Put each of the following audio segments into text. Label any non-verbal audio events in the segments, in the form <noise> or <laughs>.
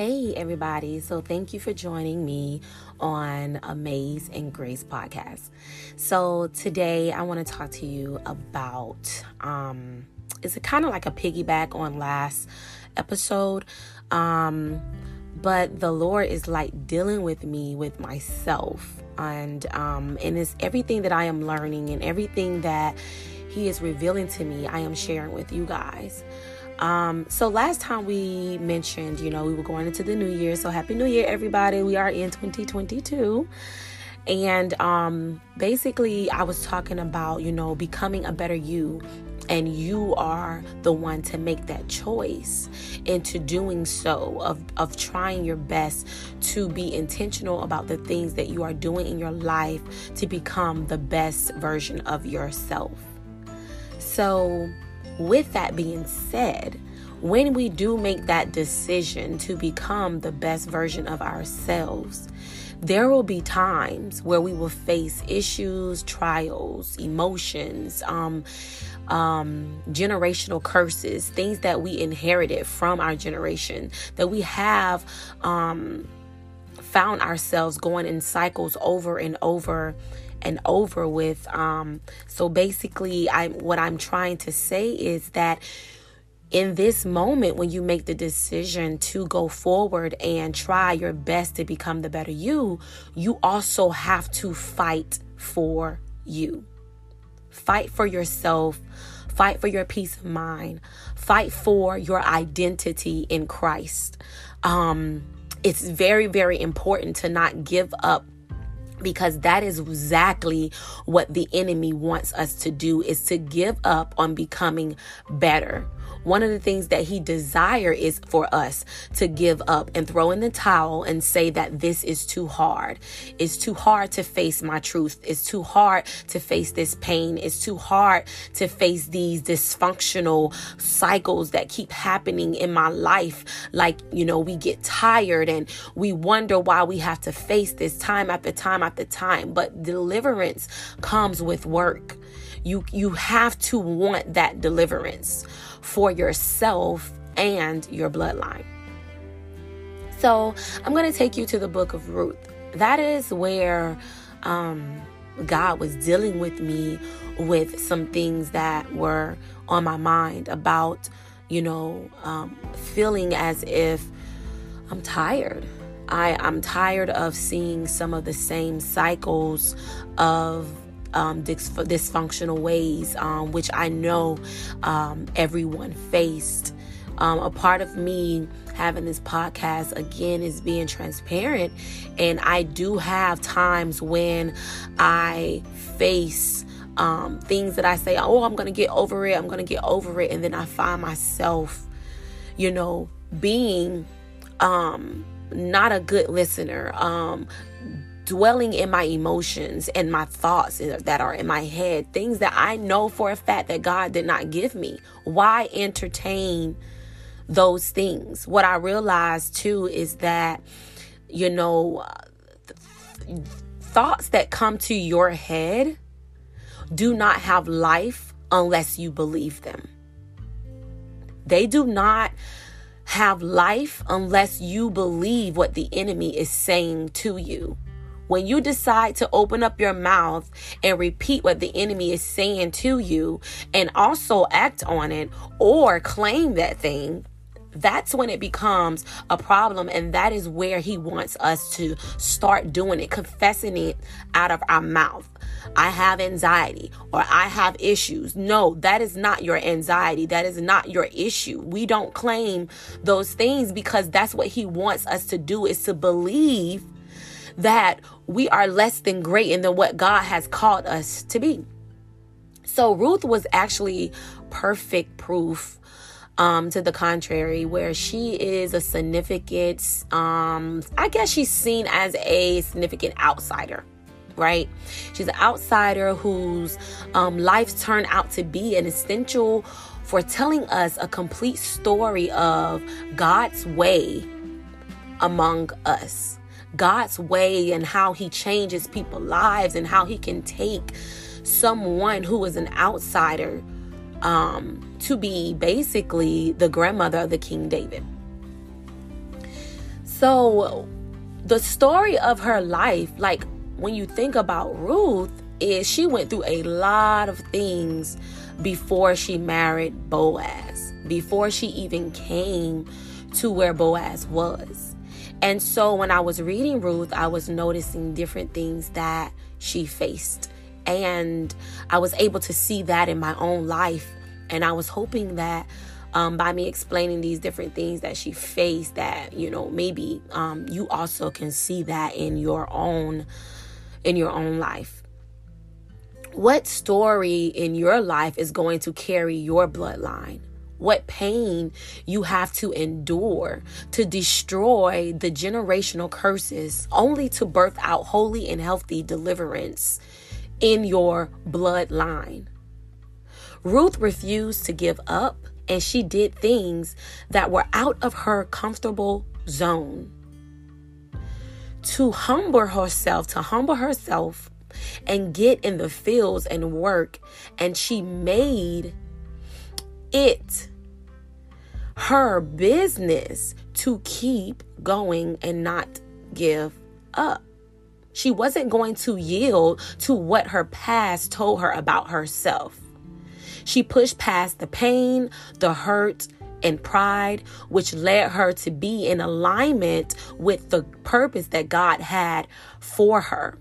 Hey, everybody. So, thank you for joining me on Amaze and Grace podcast. So, today I want to talk to you about um, it's kind of like a piggyback on last episode. Um, but the Lord is like dealing with me with myself and um and it's everything that I am learning and everything that he is revealing to me I am sharing with you guys. Um, so last time we mentioned, you know, we were going into the new year. So happy new year, everybody. We are in 2022. And um, basically, I was talking about, you know, becoming a better you. And you are the one to make that choice into doing so, of, of trying your best to be intentional about the things that you are doing in your life to become the best version of yourself. So, with that being said, when we do make that decision to become the best version of ourselves, there will be times where we will face issues, trials, emotions, um, um, generational curses, things that we inherited from our generation, that we have um, found ourselves going in cycles over and over and over with. Um, so basically, I what I'm trying to say is that in this moment when you make the decision to go forward and try your best to become the better you, you also have to fight for you. Fight for yourself. Fight for your peace of mind. Fight for your identity in Christ. Um, it's very, very important to not give up because that is exactly what the enemy wants us to do is to give up on becoming better one of the things that he desire is for us to give up and throw in the towel and say that this is too hard. It's too hard to face my truth. It's too hard to face this pain. It's too hard to face these dysfunctional cycles that keep happening in my life. Like, you know, we get tired and we wonder why we have to face this time after time after time. But deliverance comes with work. You you have to want that deliverance for yourself and your bloodline. So, I'm going to take you to the book of Ruth. That is where um, God was dealing with me with some things that were on my mind about, you know, um, feeling as if I'm tired. I, I'm tired of seeing some of the same cycles of um, dysfunctional ways, um, which I know um, everyone faced. Um, a part of me having this podcast again is being transparent, and I do have times when I face um, things that I say, "Oh, I'm gonna get over it. I'm gonna get over it," and then I find myself, you know, being um, not a good listener, um, dwelling in my emotions and my thoughts that are in my head, things that I know for a fact that God did not give me. Why entertain those things? What I realized too is that, you know, th- thoughts that come to your head do not have life unless you believe them. They do not have life unless you believe what the enemy is saying to you. When you decide to open up your mouth and repeat what the enemy is saying to you and also act on it or claim that thing, that's when it becomes a problem. And that is where he wants us to start doing it confessing it out of our mouth. I have anxiety or i have issues. No that is not your anxiety. That is not your issue. We don't claim those things because that's what he wants us to do is to believe that we are less than great and than what God has called us to be. So Ruth was actually perfect proof um, to the contrary, where she is a significant, um, I guess she's seen as a significant outsider, right? She's an outsider whose um, life turned out to be an essential for telling us a complete story of God's way among us. God's way and how He changes people's lives and how He can take someone who is an outsider um, to be basically the grandmother of the King David. So, the story of her life, like when you think about Ruth, is she went through a lot of things before she married Boaz, before she even came to where Boaz was. And so when I was reading Ruth, I was noticing different things that she faced. And I was able to see that in my own life. And I was hoping that um, by me explaining these different things that she faced, that you know maybe um, you also can see that in your own in your own life. What story in your life is going to carry your bloodline? What pain you have to endure to destroy the generational curses, only to birth out holy and healthy deliverance in your bloodline. Ruth refused to give up and she did things that were out of her comfortable zone. To humble herself, to humble herself and get in the fields and work, and she made it her business to keep going and not give up. She wasn't going to yield to what her past told her about herself. She pushed past the pain, the hurt, and pride, which led her to be in alignment with the purpose that God had for her.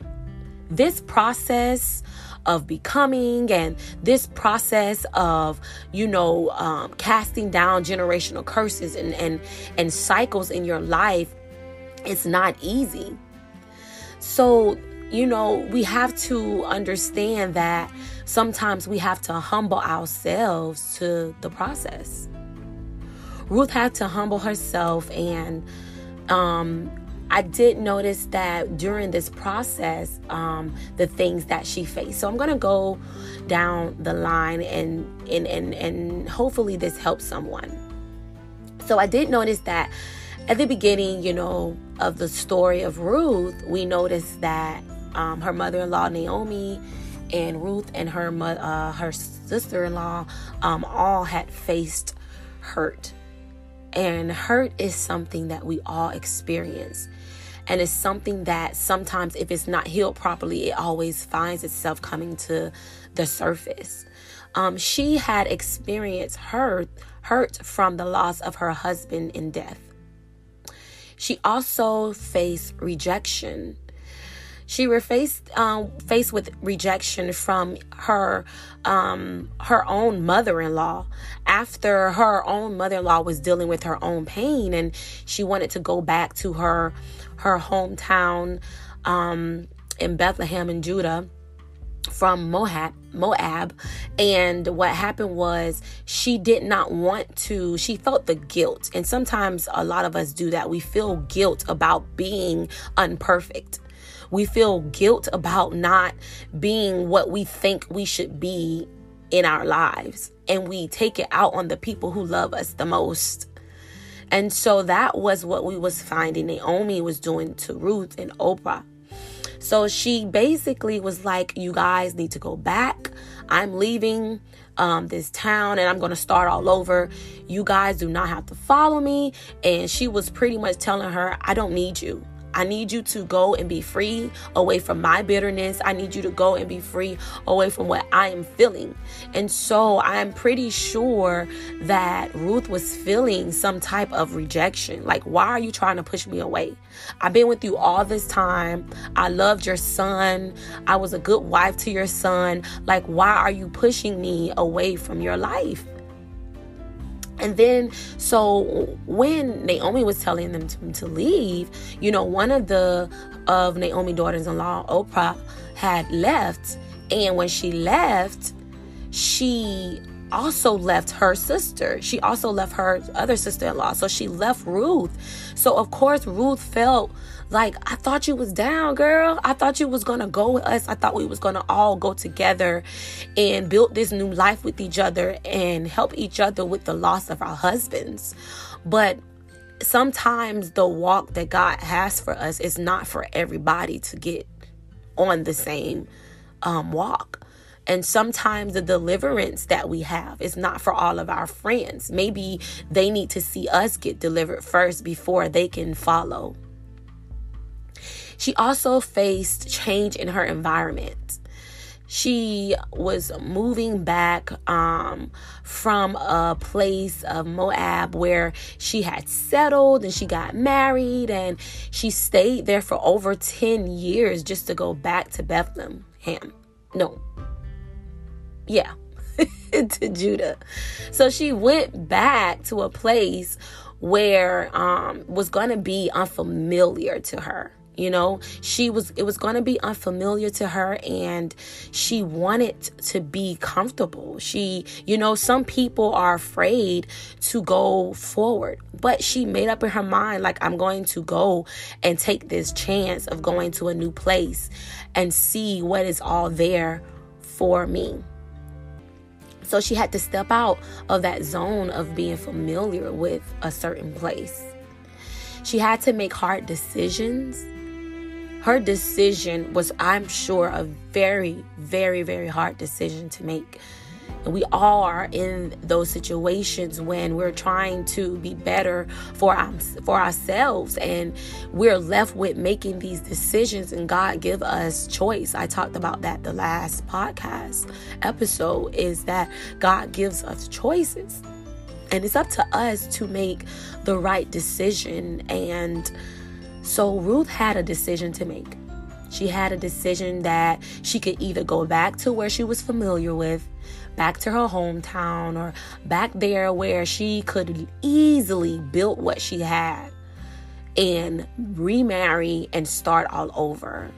This process of becoming and this process of you know um, casting down generational curses and and and cycles in your life it's not easy. So you know we have to understand that sometimes we have to humble ourselves to the process. Ruth had to humble herself and um I did notice that during this process, um, the things that she faced. So I'm gonna go down the line and and and and hopefully this helps someone. So I did notice that at the beginning, you know, of the story of Ruth, we noticed that um, her mother-in-law Naomi and Ruth and her uh, her sister-in-law um, all had faced hurt. And hurt is something that we all experience. And it's something that sometimes, if it's not healed properly, it always finds itself coming to the surface. Um, she had experienced hurt, hurt from the loss of her husband in death. She also faced rejection. She were faced um, faced with rejection from her um, her own mother-in-law after her own mother-in-law was dealing with her own pain, and she wanted to go back to her her hometown um, in Bethlehem in Judah from Moab, Moab. And what happened was she did not want to, she felt the guilt. And sometimes a lot of us do that. We feel guilt about being unperfect. We feel guilt about not being what we think we should be in our lives. And we take it out on the people who love us the most. And so that was what we was finding Naomi was doing to Ruth and Oprah. So she basically was like, You guys need to go back. I'm leaving um, this town and I'm going to start all over. You guys do not have to follow me. And she was pretty much telling her, I don't need you. I need you to go and be free away from my bitterness. I need you to go and be free away from what I am feeling. And so I'm pretty sure that Ruth was feeling some type of rejection. Like, why are you trying to push me away? I've been with you all this time. I loved your son. I was a good wife to your son. Like, why are you pushing me away from your life? And then, so when Naomi was telling them to, to leave, you know, one of the of Naomi daughters-in-law, Oprah, had left, and when she left, she also left her sister. She also left her other sister-in-law. So she left Ruth. So of course Ruth felt like I thought you was down, girl. I thought you was gonna go with us. I thought we was gonna all go together and build this new life with each other and help each other with the loss of our husbands. But sometimes the walk that God has for us is not for everybody to get on the same um, walk. And sometimes the deliverance that we have is not for all of our friends. Maybe they need to see us get delivered first before they can follow. She also faced change in her environment she was moving back um, from a place of Moab where she had settled and she got married and she stayed there for over 10 years just to go back to Bethlehem. No. Yeah. <laughs> to Judah. So she went back to a place where um was going to be unfamiliar to her you know? She was it was going to be unfamiliar to her and she wanted to be comfortable. She you know some people are afraid to go forward but she made up in her mind like i'm going to go and take this chance of going to a new place and see what is all there for me. So she had to step out of that zone of being familiar with a certain place. She had to make hard decisions her decision was, I'm sure, a very, very, very hard decision to make. And we all are in those situations when we're trying to be better for our, for ourselves and we're left with making these decisions and God give us choice. I talked about that the last podcast episode is that God gives us choices. And it's up to us to make the right decision and so Ruth had a decision to make. She had a decision that she could either go back to where she was familiar with, back to her hometown, or back there where she could easily build what she had and remarry and start all over.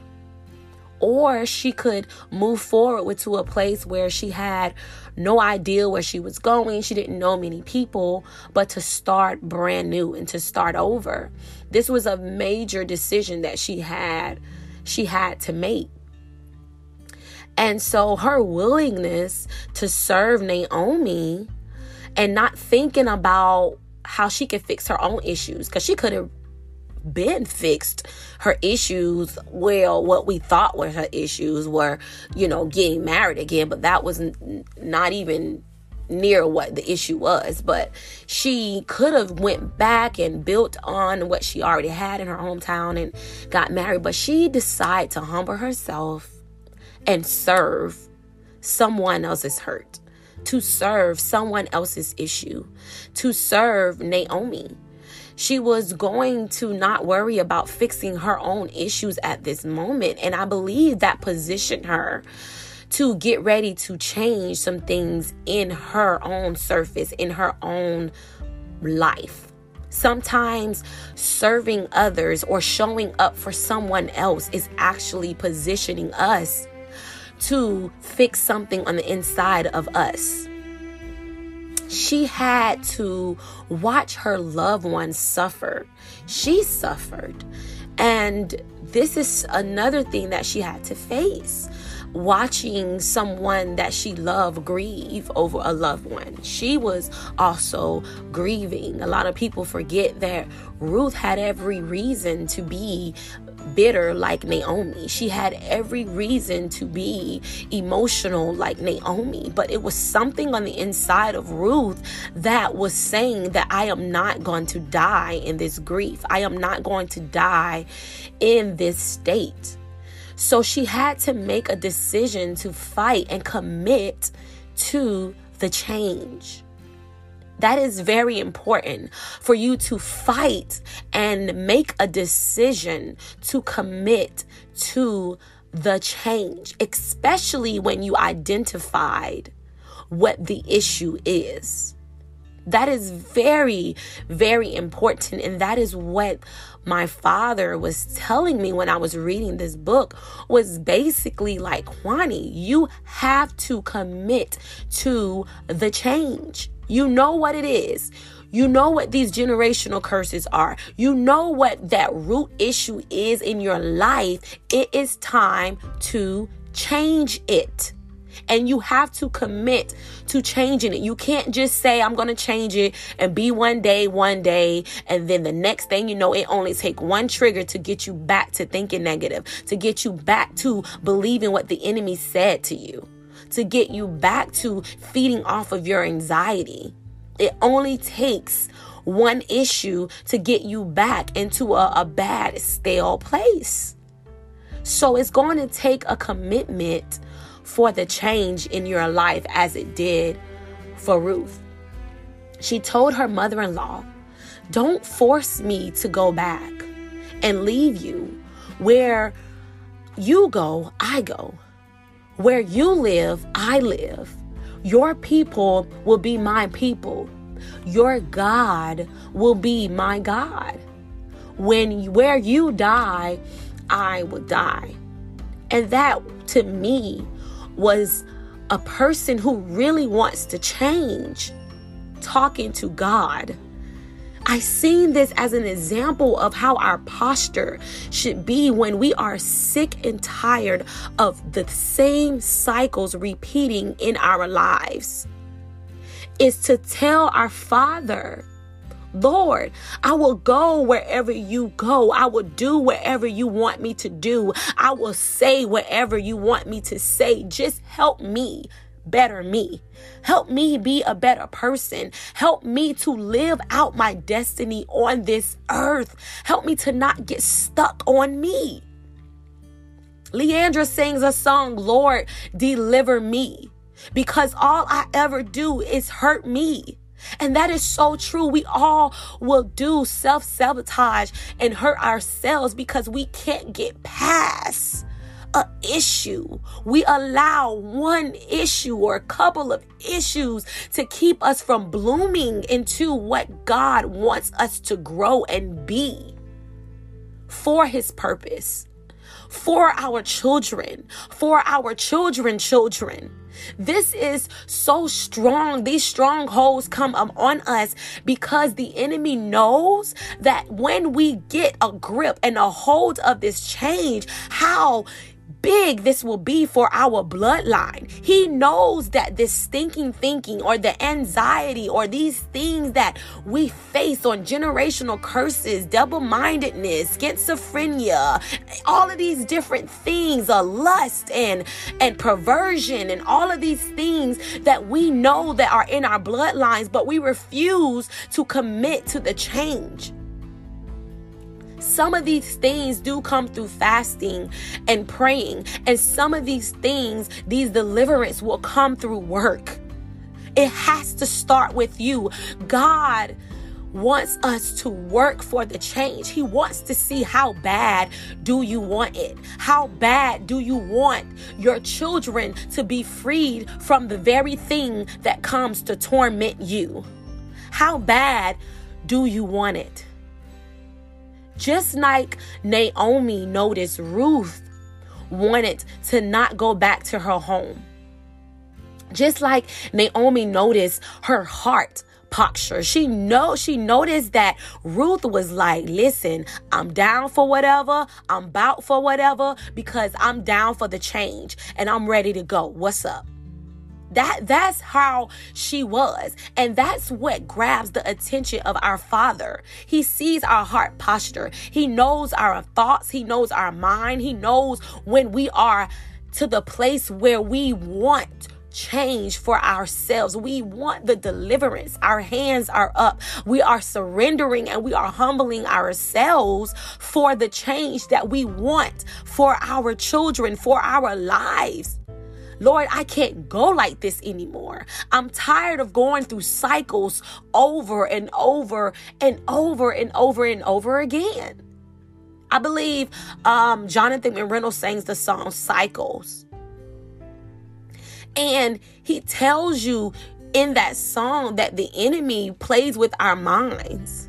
Or she could move forward to a place where she had no idea where she was going. She didn't know many people, but to start brand new and to start over. This was a major decision that she had she had to make. And so her willingness to serve Naomi and not thinking about how she could fix her own issues because she could have been fixed her issues well what we thought were her issues were you know getting married again but that was n- not even near what the issue was. But she could have went back and built on what she already had in her hometown and got married but she decided to humble herself and serve someone else's hurt to serve someone else's issue to serve Naomi she was going to not worry about fixing her own issues at this moment and I believe that positioned her to get ready to change some things in her own surface, in her own life. Sometimes serving others or showing up for someone else is actually positioning us to fix something on the inside of us. She had to watch her loved ones suffer. She suffered. And this is another thing that she had to face watching someone that she loved grieve over a loved one. She was also grieving. A lot of people forget that Ruth had every reason to be bitter like Naomi. She had every reason to be emotional like Naomi, but it was something on the inside of Ruth that was saying that I am not going to die in this grief. I am not going to die in this state. So she had to make a decision to fight and commit to the change. That is very important for you to fight and make a decision to commit to the change, especially when you identified what the issue is. That is very, very important. And that is what my father was telling me when I was reading this book was basically like, Kwani, you have to commit to the change. You know what it is. You know what these generational curses are. You know what that root issue is in your life. It is time to change it and you have to commit to changing it. You can't just say I'm going to change it and be one day, one day, and then the next thing you know, it only take one trigger to get you back to thinking negative, to get you back to believing what the enemy said to you to get you back to feeding off of your anxiety. It only takes one issue to get you back into a, a bad, stale place. So it's going to take a commitment for the change in your life as it did for Ruth. She told her mother in law, Don't force me to go back and leave you. Where you go, I go. Where you live, I live. Your people will be my people. Your God will be my God. When where you die, I will die. And that to me was a person who really wants to change talking to God. I seen this as an example of how our posture should be when we are sick and tired of the same cycles repeating in our lives. Is to tell our Father, Lord, I will go wherever you go. I will do whatever you want me to do. I will say whatever you want me to say. Just help me better me. Help me be a better person. Help me to live out my destiny on this earth. Help me to not get stuck on me. Le'Andria sings a song, Lord, deliver me, because all I ever do is hurt me. And that is so true. We all will do self sabotage and hurt ourselves because we can't get past a issue. We allow one issue or a couple of issues to keep us from blooming into what God wants us to grow and be for his purpose, for our children, for our children children. This is so strong. These strongholds come on us because the enemy knows that when we get a grip and a hold of this change, how big this will be for our bloodline. He knows that this stinking thinking or the anxiety or these things that we face on generational curses, double mindedness, schizophrenia, all of these different things, a lust and, and perversion, and all of these things that we know that are in our bloodlines, but we refuse to commit to the change. Some of these things do come through fasting and praying, and some of these things, these deliverance will come through work. It has to start with you. God wants us to work for the change. He wants to see how bad do you want it? How bad do you want your children to be freed from the very thing that comes to torment you? How bad do you want it? Just like Naomi noticed Ruth wanted to not go back to her home. Just like Naomi noticed her heart posture. She know she noticed that Ruth was like, "Listen, I'm down for whatever. I'm about for whatever because I'm down for the change and I'm ready to go. What's up?" That that's how she was. And that's what grabs the attention of our Father. He sees our heart posture. He knows our thoughts, he knows our mind. He knows when we are to the place where we want change for ourselves. We want the deliverance. Our hands are up. We are surrendering and we are humbling ourselves for the change that we want for our children, for our lives. Lord, I can't go like this anymore. I'm tired of going through cycles over and over and over and over and over again. I believe um, Jonathan McReynolds sings the song Cycles. And he tells you in that song that the enemy plays with our minds.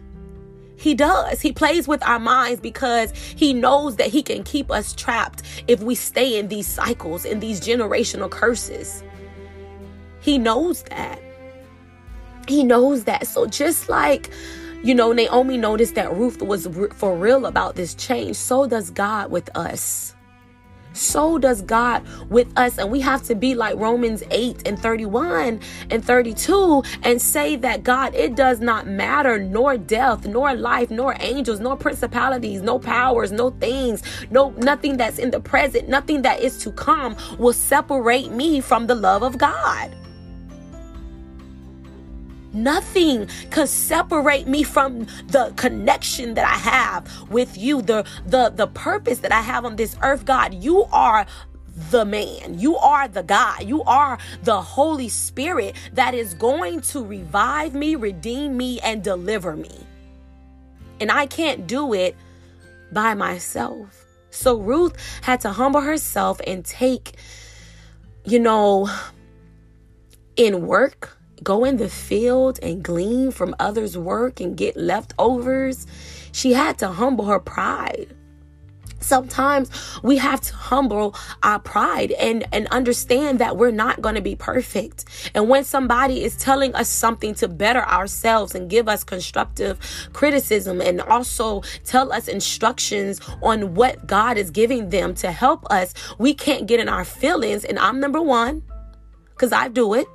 He does. He plays with our minds because he knows that he can keep us trapped if we stay in these cycles, in these generational curses. He knows that. He knows that. So just like you know, Naomi noticed that Ruth was for real about this change. So does God with us. So does God with us. And we have to be like Romans 8 and 31 and 32 and say that God, it does not matter, nor death, nor life, nor angels, nor principalities, no powers, no things, no nothing that's in the present, nothing that is to come will separate me from the love of God. Nothing can separate me from the connection that I have with you, the the the purpose that I have on this earth, God. You are the man. You are the God. You are the Holy Spirit that is going to revive me, redeem me, and deliver me. And I can't do it by myself. So Ruth had to humble herself and take, you know, in work go in the field and glean from others' work and get leftovers. She had to humble her pride. Sometimes we have to humble our pride and, and understand that we're not going to be perfect. And when somebody is telling us something to better ourselves and give us constructive criticism and also tell us instructions on what God is giving them to help us, we can't get in our feelings. And I'm number one because I do it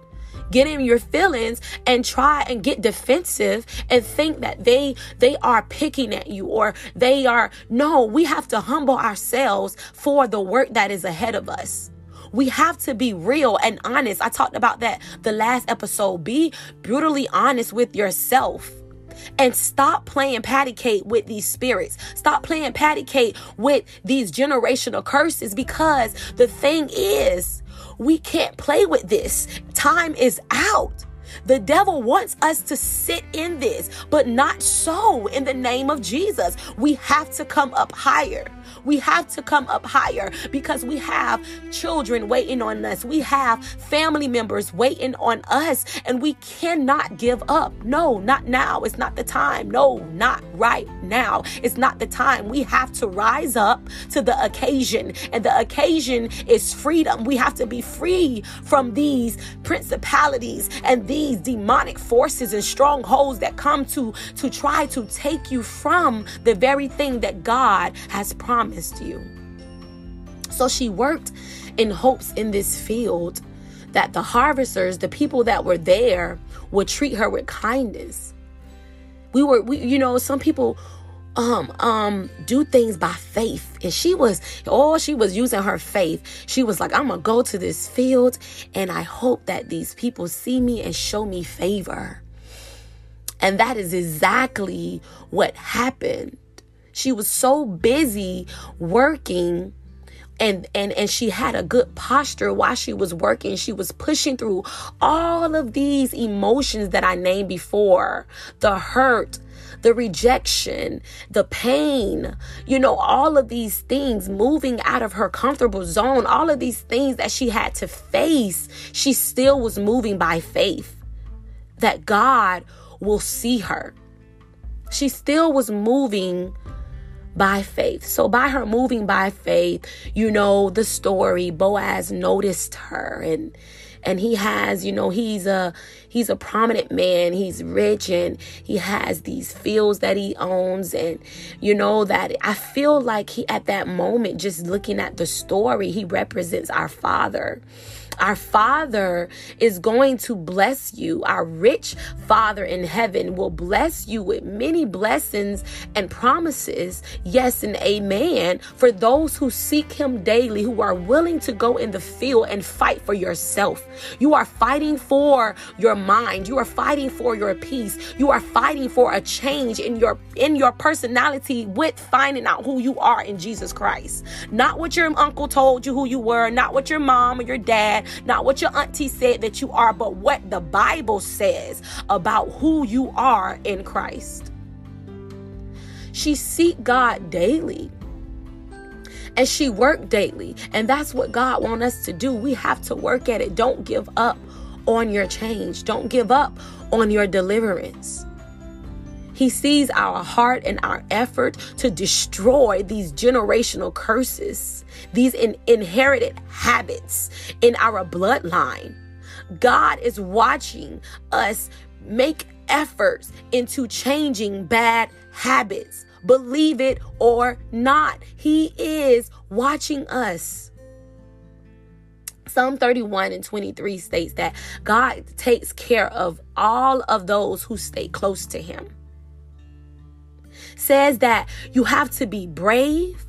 get in your feelings and try and get defensive and think that they they are picking at you or they are no we have to humble ourselves for the work that is ahead of us we have to be real and honest. I talked about that the last episode. Be brutally honest with yourself and stop playing patty cake with these spirits. Stop playing patty cake with these generational curses because the thing is, we can't play with this. Time is out. The devil wants us to sit in this, but not so in the name of Jesus. We have to come up higher. We have to come up higher because we have children waiting on us. We have family members waiting on us, and we cannot give up. No, not now. It's not the time. No, not right now. It's not the time. We have to rise up to the occasion, and the occasion is freedom. We have to be free from these principalities and these demonic forces and strongholds that come to to try to take you from the very thing that God has promised promised you. So she worked in hopes in this field that the harvesters, the people that were there, would treat her with kindness. We were, we, you know, some people um um do things by faith and she was oh she was using her faith she was like i'm gonna go to this field and i hope that these people see me and show me favor and that is exactly what happened she was so busy working and and and she had a good posture while she was working she was pushing through all of these emotions that i named before the hurt the rejection, the pain, you know, all of these things moving out of her comfortable zone, all of these things that she had to face, she still was moving by faith that God will see her. She still was moving by faith. So by her moving by faith, you know the story, Boaz noticed her and and he has you know he's a he's a prominent man he's rich and he has these fields that he owns and you know that i feel like he at that moment just looking at the story he represents our father our Father is going to bless you. Our rich Father in heaven will bless you with many blessings and promises. Yes, and amen. For those who seek Him daily, who are willing to go in the field and fight for yourself. You are fighting for your mind. You are fighting for your peace. You are fighting for a change in your in your personality with finding out who you are in Jesus Christ. Not what your uncle told you who you were, not what your mom or your dad, not what your auntie said that you are, but what the Bible says about who you are in Christ. She seek God daily and she worked daily. And that's what God wants us to do. We have to work at it. Don't give up on your change. Don't give up on your deliverance. He sees our heart and our effort to destroy these generational curses, these in- inherited habits in our bloodline. God is watching us make efforts into changing bad habits believe it or not. He is watching us. Psalm 31 and 23 states that God takes care of all of those who stay close to Him. Says that you have to be brave,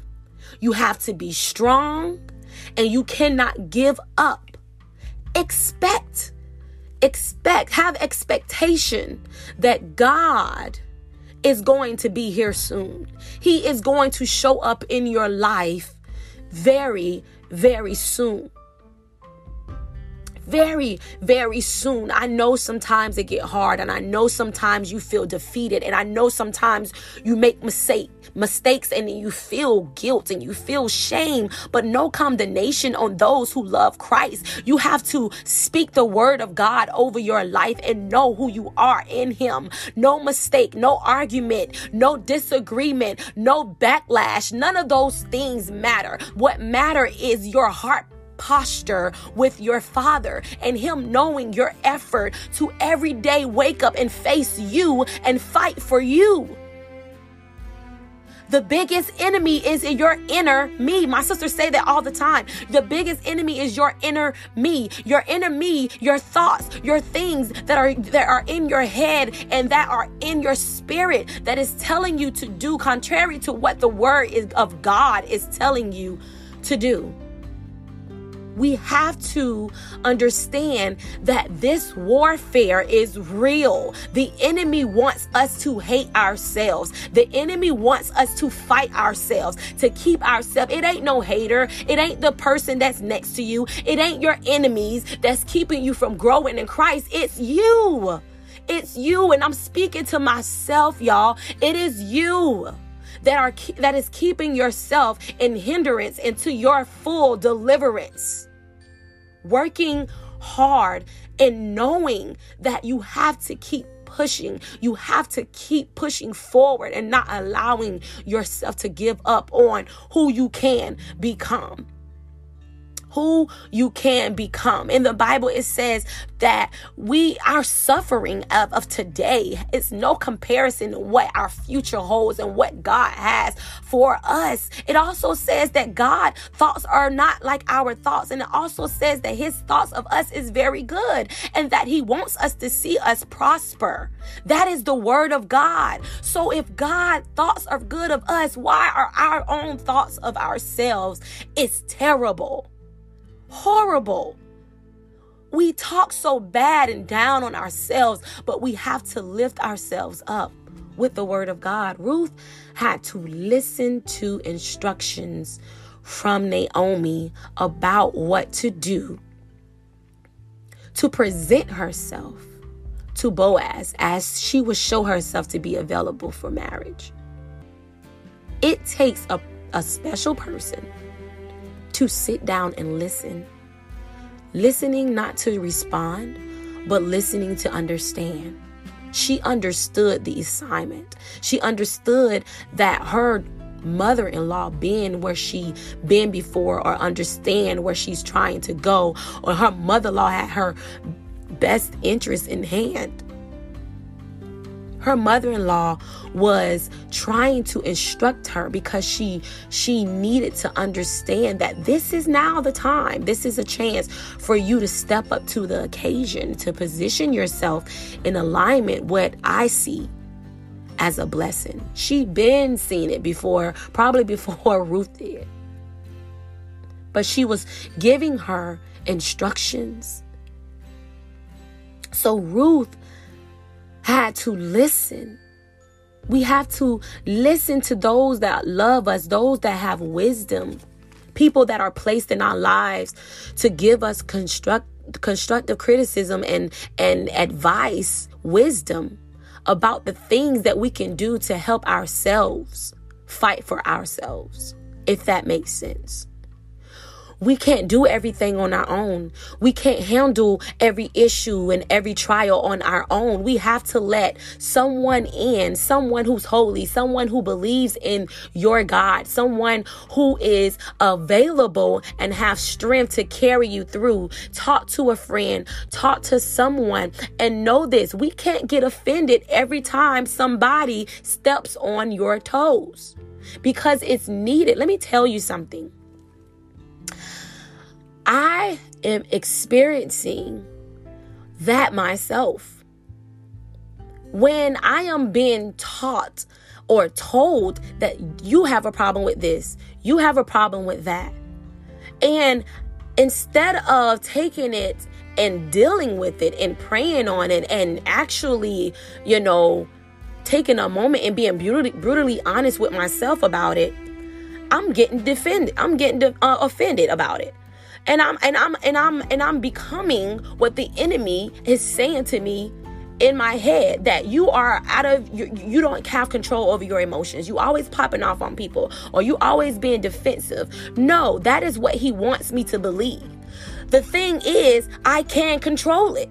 you have to be strong, and you cannot give up. Expect, expect, have expectation that God is going to be here soon. He is going to show up in your life very, very soon very, very soon. I know sometimes it get hard and I know sometimes you feel defeated and I know sometimes you make mistake, mistakes and you feel guilt and you feel shame, but no condemnation on those who love Christ. You have to speak the word of God over your life and know who you are in him. No mistake, no argument, no disagreement, no backlash. None of those things matter. What matter is your heart posture with your father and him knowing your effort to every day wake up and face you and fight for you. The biggest enemy is in your inner me. My sisters say that all the time. The biggest enemy is your inner me. Your inner me, your thoughts, your things that are that are in your head and that are in your spirit that is telling you to do contrary to what the word is of God is telling you to do. We have to understand that this warfare is real. The enemy wants us to hate ourselves. The enemy wants us to fight ourselves, to keep ourselves. It ain't no hater. It ain't the person that's next to you. It ain't your enemies that's keeping you from growing in Christ. It's you. It's you. And I'm speaking to myself, y'all. It is you that are that is keeping yourself in hindrance into your full deliverance working hard and knowing that you have to keep pushing. You have to keep pushing forward and not allowing yourself to give up on who you can become who you can become. In the Bible, it says that we, our suffering of, of today is no comparison to what our future holds and what God has for us. It also says that God thoughts are not like our thoughts. And it also says that his thoughts of us is very good and that he wants us to see us prosper. That is the word of God. So if God thoughts are good of us, why are our own thoughts of ourselves It's terrible? Horrible. We talk so bad and down on ourselves, but we have to lift ourselves up with the word of God. Ruth had to listen to instructions from Naomi about what to do to present herself to Boaz as she would show herself to be available for marriage. It takes a, a special person to sit down and listen. Listening not to respond, but listening to understand. She understood the assignment. She understood that her mother-in-law been where she been before or understand where she's trying to go or her mother-in-law had her best interest in hand her mother-in-law was trying to instruct her because she she needed to understand that this is now the time this is a chance for you to step up to the occasion to position yourself in alignment what i see as a blessing. She'd been seen it before probably before <laughs> ruth did. But she was giving her instructions. So ruth had to listen. We have to listen to those that love us, those that have wisdom, people that are placed in our lives to give us construct, constructive criticism and, and advice, wisdom about the things that we can do to help ourselves fight for ourselves, if that makes sense. We can't do everything on our own. We can't handle every issue and every trial on our own. We have to let someone in, someone who's holy, someone who believes in your God, someone who is available and have strength to carry you through. Talk to a friend, talk to someone, and know this we can't get offended every time somebody steps on your toes because it's needed. Let me tell you something. I am experiencing that myself. When I am being taught or told that you have a problem with this, you have a problem with that. And instead of taking it and dealing with it and praying on it and actually, you know, taking a moment and being brutally, brutally honest with myself about it, I'm getting defended. I'm getting de- uh, offended about it and i'm and i'm and i'm and i'm becoming what the enemy is saying to me in my head that you are out of you, you don't have control over your emotions. You always popping off on people or you always being defensive. No that is what he wants me to believe. The thing is i can control it.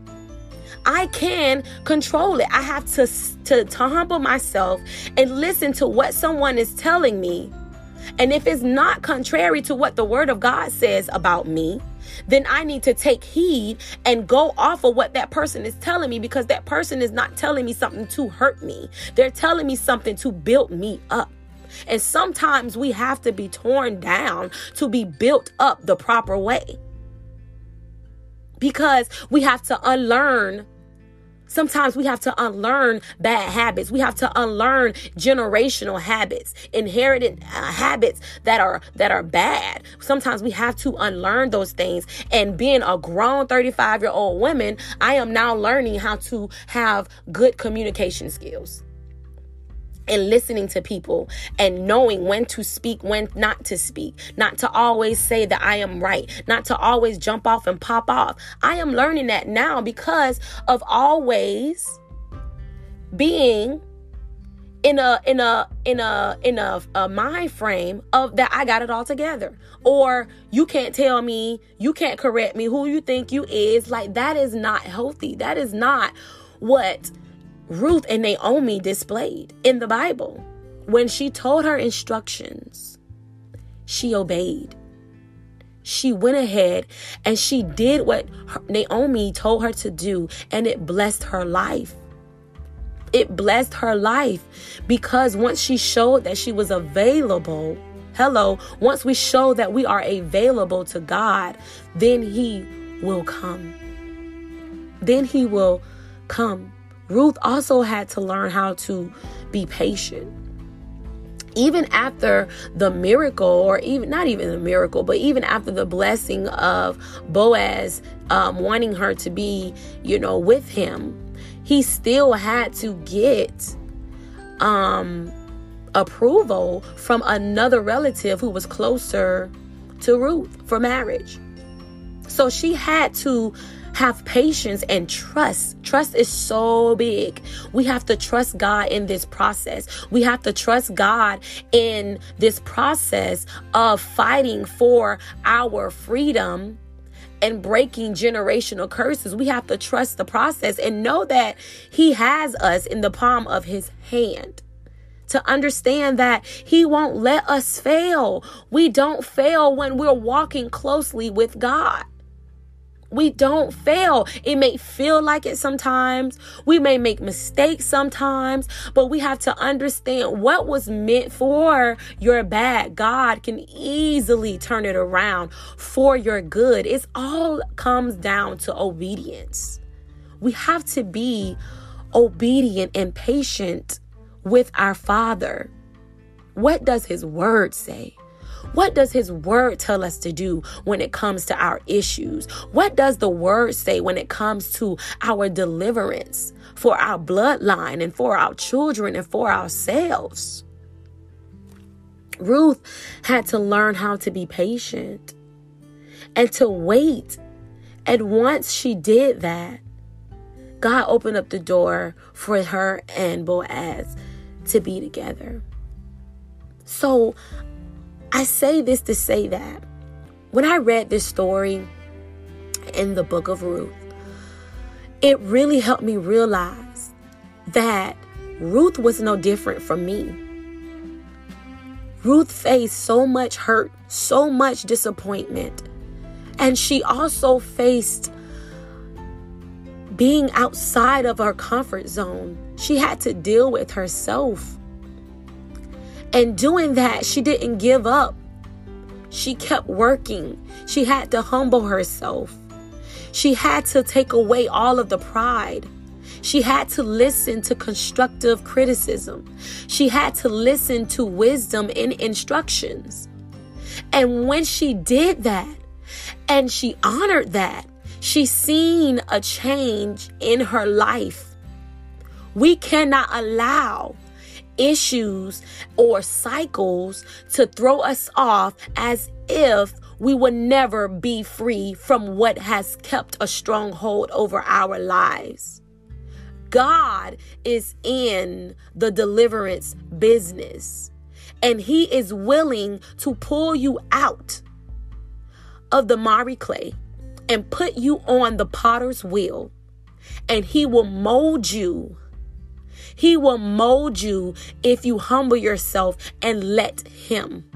I can control it. I have to, to, to humble myself and listen to what someone is telling me and if it's not contrary to what the word of God says about me, then I need to take heed and go off of what that person is telling me because that person is not telling me something to hurt me. They're telling me something to build me up. And sometimes we have to be torn down to be built up the proper way. Because we have to unlearn Sometimes we have to unlearn bad habits. We have to unlearn generational habits, inherited uh, habits that are that are bad. Sometimes we have to unlearn those things. And being a grown 35-year-old woman, I am now learning how to have good communication skills and listening to people and knowing when to speak, when not to speak, not to always say that I am right, not to always jump off and pop off. I am learning that now because of always being in a in a in a in a, a mind frame of that I got it all together. Or you can't tell me you can't correct me who you think you is. Like that is not healthy. That is not what Ruth and Naomi displayed in the Bible. When she told her instructions, she obeyed. She went ahead and she did what Naomi told her to do, and it blessed her life. It blessed her life because once she showed that she was available, hello, once we show that we are available to God, then He will come. Then He will come. Ruth also had to learn how to be patient. Even after the miracle, or even not even the miracle, but even after the blessing of Boaz um, wanting her to be, you know, with him, he still had to get um, approval from another relative who was closer to Ruth for marriage. So she had to have patience and trust. Trust is so big. We have to trust God in this process. We have to trust God in this process of fighting for our freedom and breaking generational curses. We have to trust the process and know that He has us in the palm of His hand to understand that He won't let us fail. We don't fail when we're walking closely with God. We don't fail. It may feel like it sometimes. We may make mistakes sometimes, but we have to understand what was meant for your bad. God can easily turn it around for your good. It all comes down to obedience. We have to be obedient and patient with our Father. What does His Word say? What does His Word tell us to do when it comes to our issues? What does the Word say when it comes to our deliverance for our bloodline and for our children and for ourselves? Ruth had to learn how to be patient and to wait. And once she did that, God opened up the door for her and Boaz to be together. So I say this to say that when I read this story in the book of Ruth, it really helped me realize that Ruth was no different from me. Ruth faced so much hurt, so much disappointment, and she also faced being outside of her comfort zone. She had to deal with herself. And doing that, she didn't give up. She kept working. She had to humble herself. She had to take away all of the pride. She had to listen to constructive criticism. She had to listen to wisdom and instructions. And when she did that and she honored that, She's seen a change in her life. We cannot allow issues or cycles to throw us off as if we will never be free from what has kept a stronghold over our lives. God is in the deliverance business and He is willing to pull you out of the miry clay and put you on the potter's wheel, and he will mold you. He will mold you if you humble yourself and let him.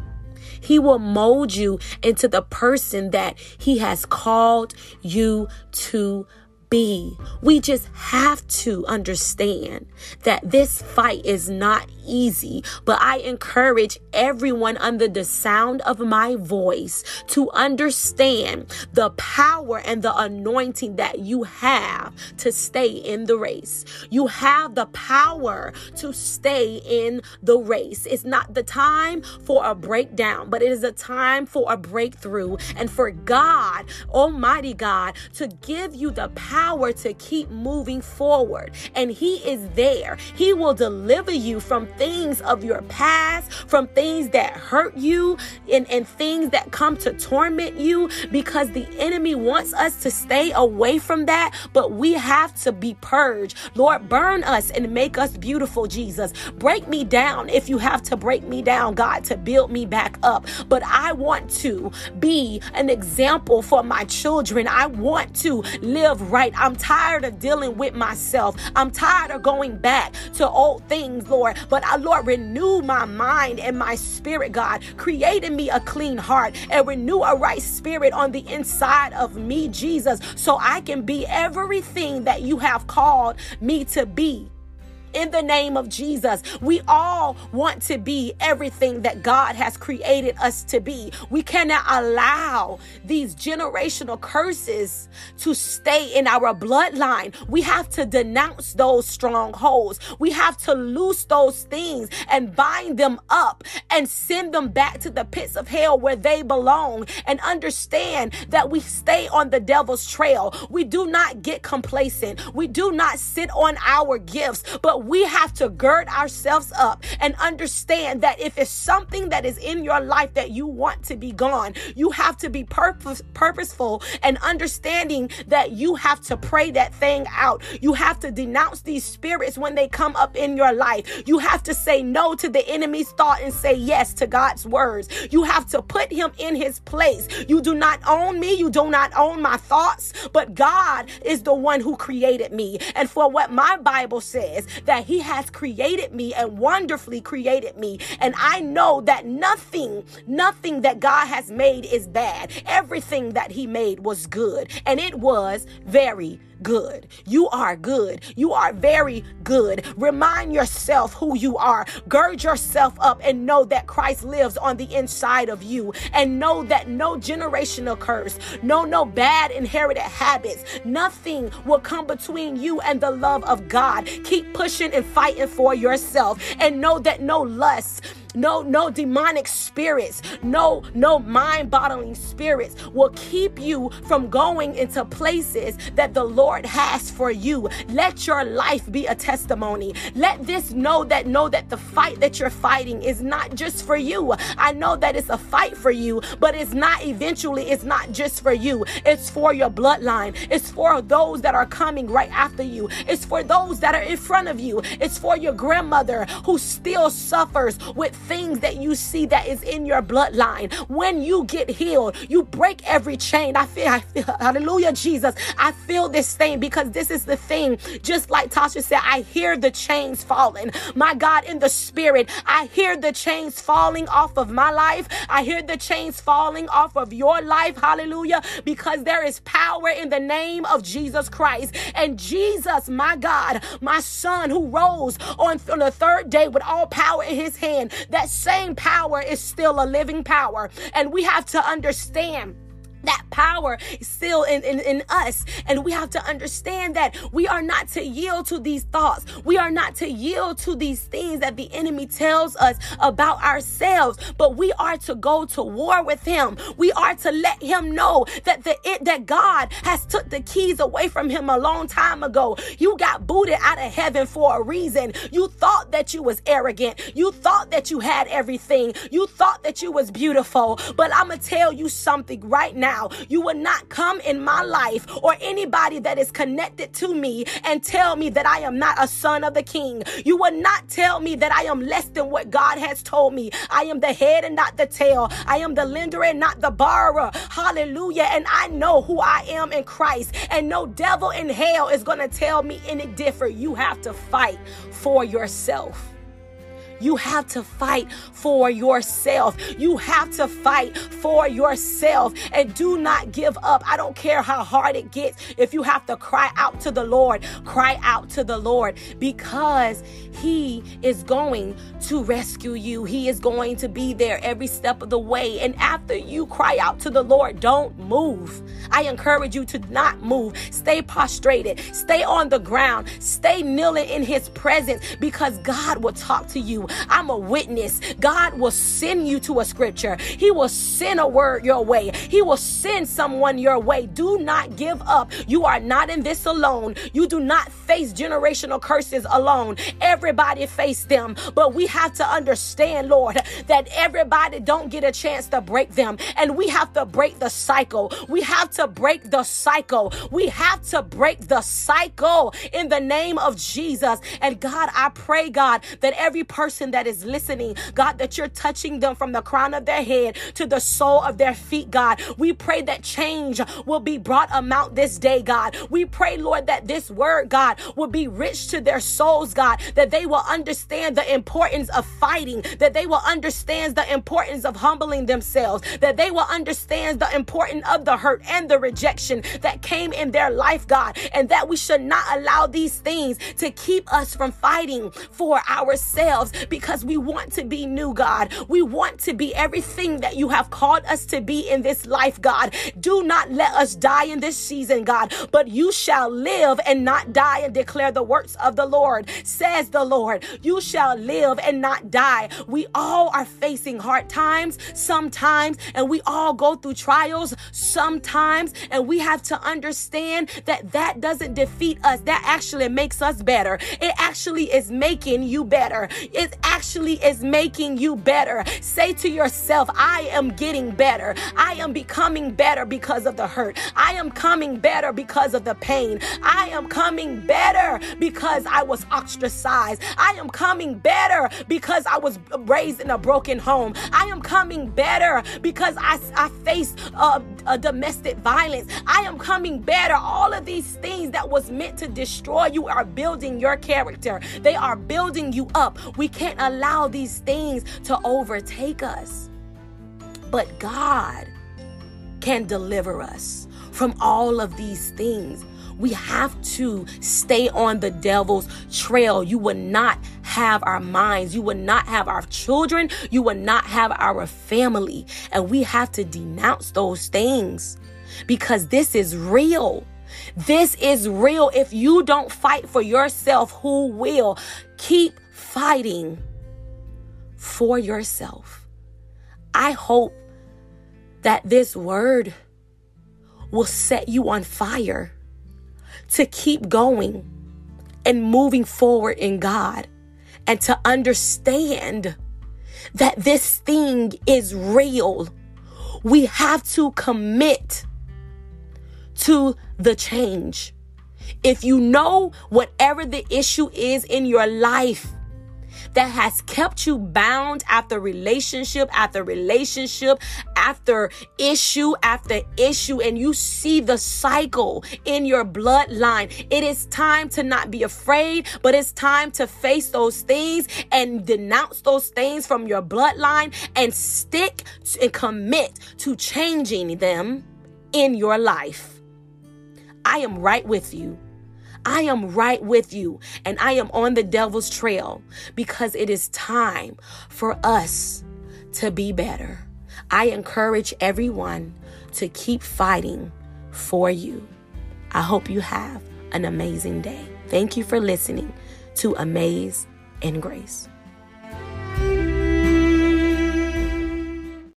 He will mold you into the person that he has called you to be. We just have to understand that this fight is not easy, but I encourage everyone under the sound of my voice to understand the power and the anointing that you have to stay in the race. You have the power to stay in the race. It's not the time for a breakdown, but it is a time for a breakthrough and for God, Almighty God, to give you the power to keep moving forward. And He is there. He will deliver you from things of your past, from things that hurt you, and, and things that come to torment you because the enemy wants us to stay away from that. But we have to be purged. Lord, burn us and make us beautiful, Jesus. Break me down if you have to break me down, God, to build me back up. But I want to be an example for my children. I want to live right. I'm tired of dealing with myself. I'm tired of going back to old things, Lord. But I, uh, Lord, renew my mind and my spirit, God. Create in me a clean heart and renew a right spirit on the inside of me, Jesus, so I can be everything that you have called me to be in the name of Jesus. We all want to be everything that God has created us to be. We cannot allow these generational curses to stay in our bloodline. We have to denounce those strongholds. We have to loose those things and bind them up and send them back to the pits of hell where they belong and understand that we stay on the devil's trail. We do not get complacent. We do not sit on our gifts, but we have to gird ourselves up and understand that if it's something that is in your life that you want to be gone, you have to be purpose, purposeful and understanding that you have to pray that thing out. You have to denounce these spirits when they come up in your life. You have to say no to the enemy's thought and say yes to God's words. You have to put him in his place. You do not own me. You do not own my thoughts, but God is the one who created me. And for what my Bible says, that he has created me and wonderfully created me. And I know that nothing, nothing that God has made is bad. Everything that He made was good. And it was very good. You are good. You are very good. Remind yourself who you are. Gird yourself up and know that Christ lives on the inside of you. And know that no generational curse, no, no bad inherited habits, nothing will come between you and the love of God. Keep pushing and fighting for yourself. And know that no lust, no no demonic spirits no no mind bottling spirits will keep you from going into places that the lord has for you. Let your life be a testimony. Let this know that know that the fight that you're fighting is not just for you. I know that it's a fight for you but it's not eventually it's not just for you. It's for your bloodline. It's for those that are coming right after you. It's for those that are in front of you. It's for your grandmother who still suffers with things that you see that is in your bloodline. When you get healed, you break every chain. I feel, I feel, hallelujah, Jesus. I feel this thing because this is the thing. Just like Tasha said, I hear the chains falling. My God, in the spirit, I hear the chains falling off of my life. I hear the chains falling off of your life. Hallelujah. Because there is power in the name of Jesus Christ. And Jesus, my God, my son who rose on, on the third day with all power in his hand, that same power is still a living power. And we have to understand that power is still in, in, in us. And we have to understand that we are not to yield to these thoughts. We are not to yield to these things that the enemy tells us about ourselves, but we are to go to war with him. We are to let him know that the it, that God has took the keys away from him a long time ago. You got booted out of heaven for a reason. You thought that you was arrogant. You thought that you had everything. You thought that you was beautiful. But I'm to tell you something right now now. You will not come in my life or anybody that is connected to me and tell me that I am not a son of the king. You will not tell me that I am less than what God has told me. I am the head and not the tail. I am the lender and not the borrower. Hallelujah. And I know who I am in Christ. And no devil in hell is going to tell me any different. You have to fight for yourself. You have to fight for yourself. You have to fight for yourself and do not give up. I don't care how hard it gets. If you have to cry out to the Lord, cry out to the Lord because He is going to rescue you. He is going to be there every step of the way. And after you cry out to the Lord, don't move. I encourage you to not move. Stay prostrated, stay on the ground, stay kneeling in His presence because God will talk to you. I'm a witness. God will send you to a scripture, He will send a word your way, He will send someone your way. Do not give up. You are not in this alone. You do not face generational curses alone. Everybody face them, but we have to understand, Lord, that everybody don't get a chance to break them, and we have to break the cycle. We have to break the cycle. We have to break the cycle in the name of Jesus. And God, I pray, God, that every person person that is listening, God, that you're touching them from the crown of their head to the sole of their feet, God. We pray that change will be brought about this day, God. We pray, Lord, that this word, God, will be rich to their souls, God, that they will understand the importance of fighting, that they will understand the importance of humbling themselves, that they will understand the importance of the hurt and the rejection that came in their life, God, and that we should not allow these things to keep us from fighting for ourselves because we want to be new, God. We want to be everything that you have called us to be in this life, God. Do not let us die in this season, God, but you shall live and not die and declare the works of the Lord, says the Lord. You shall live and not die. We all are facing hard times sometimes, and we all go through trials sometimes, and we have to understand that that doesn't defeat us. That actually makes us better. It actually is making you better. It actually is making you better. Say to yourself, I am getting better. I am becoming better because of the hurt. I am coming better because of the pain. I am coming better because I was ostracized. I am coming better because I was raised in a broken home. I am coming better because I, I faced uh, a domestic violence. I am coming better. All of these things that was meant to destroy you are building your character. They are building you up. We can't can't allow these things to overtake us. But God can deliver us from all of these things. We have to stay on the devil's trail. You will not have our minds. You will not have our children. You will not have our family. And we have to denounce those things because this is real. This is real. If you don't fight for yourself, who will? Keep fighting for yourself. I hope that this word will set you on fire to keep going and moving forward in God and to understand that this thing is real. We have to commit to the change. If you know whatever the issue is in your life, that has kept you bound after relationship after relationship, after issue after issue, and you see the cycle in your bloodline, it is time to not be afraid, but it's time to face those things and denounce those things from your bloodline and stick and commit to changing them in your life. I am right with you. I am right with you and I am on the devil's trail because it is time for us to be better. I encourage everyone to keep fighting for you. I hope you have an amazing day. Thank you for listening to Amaze and Grace.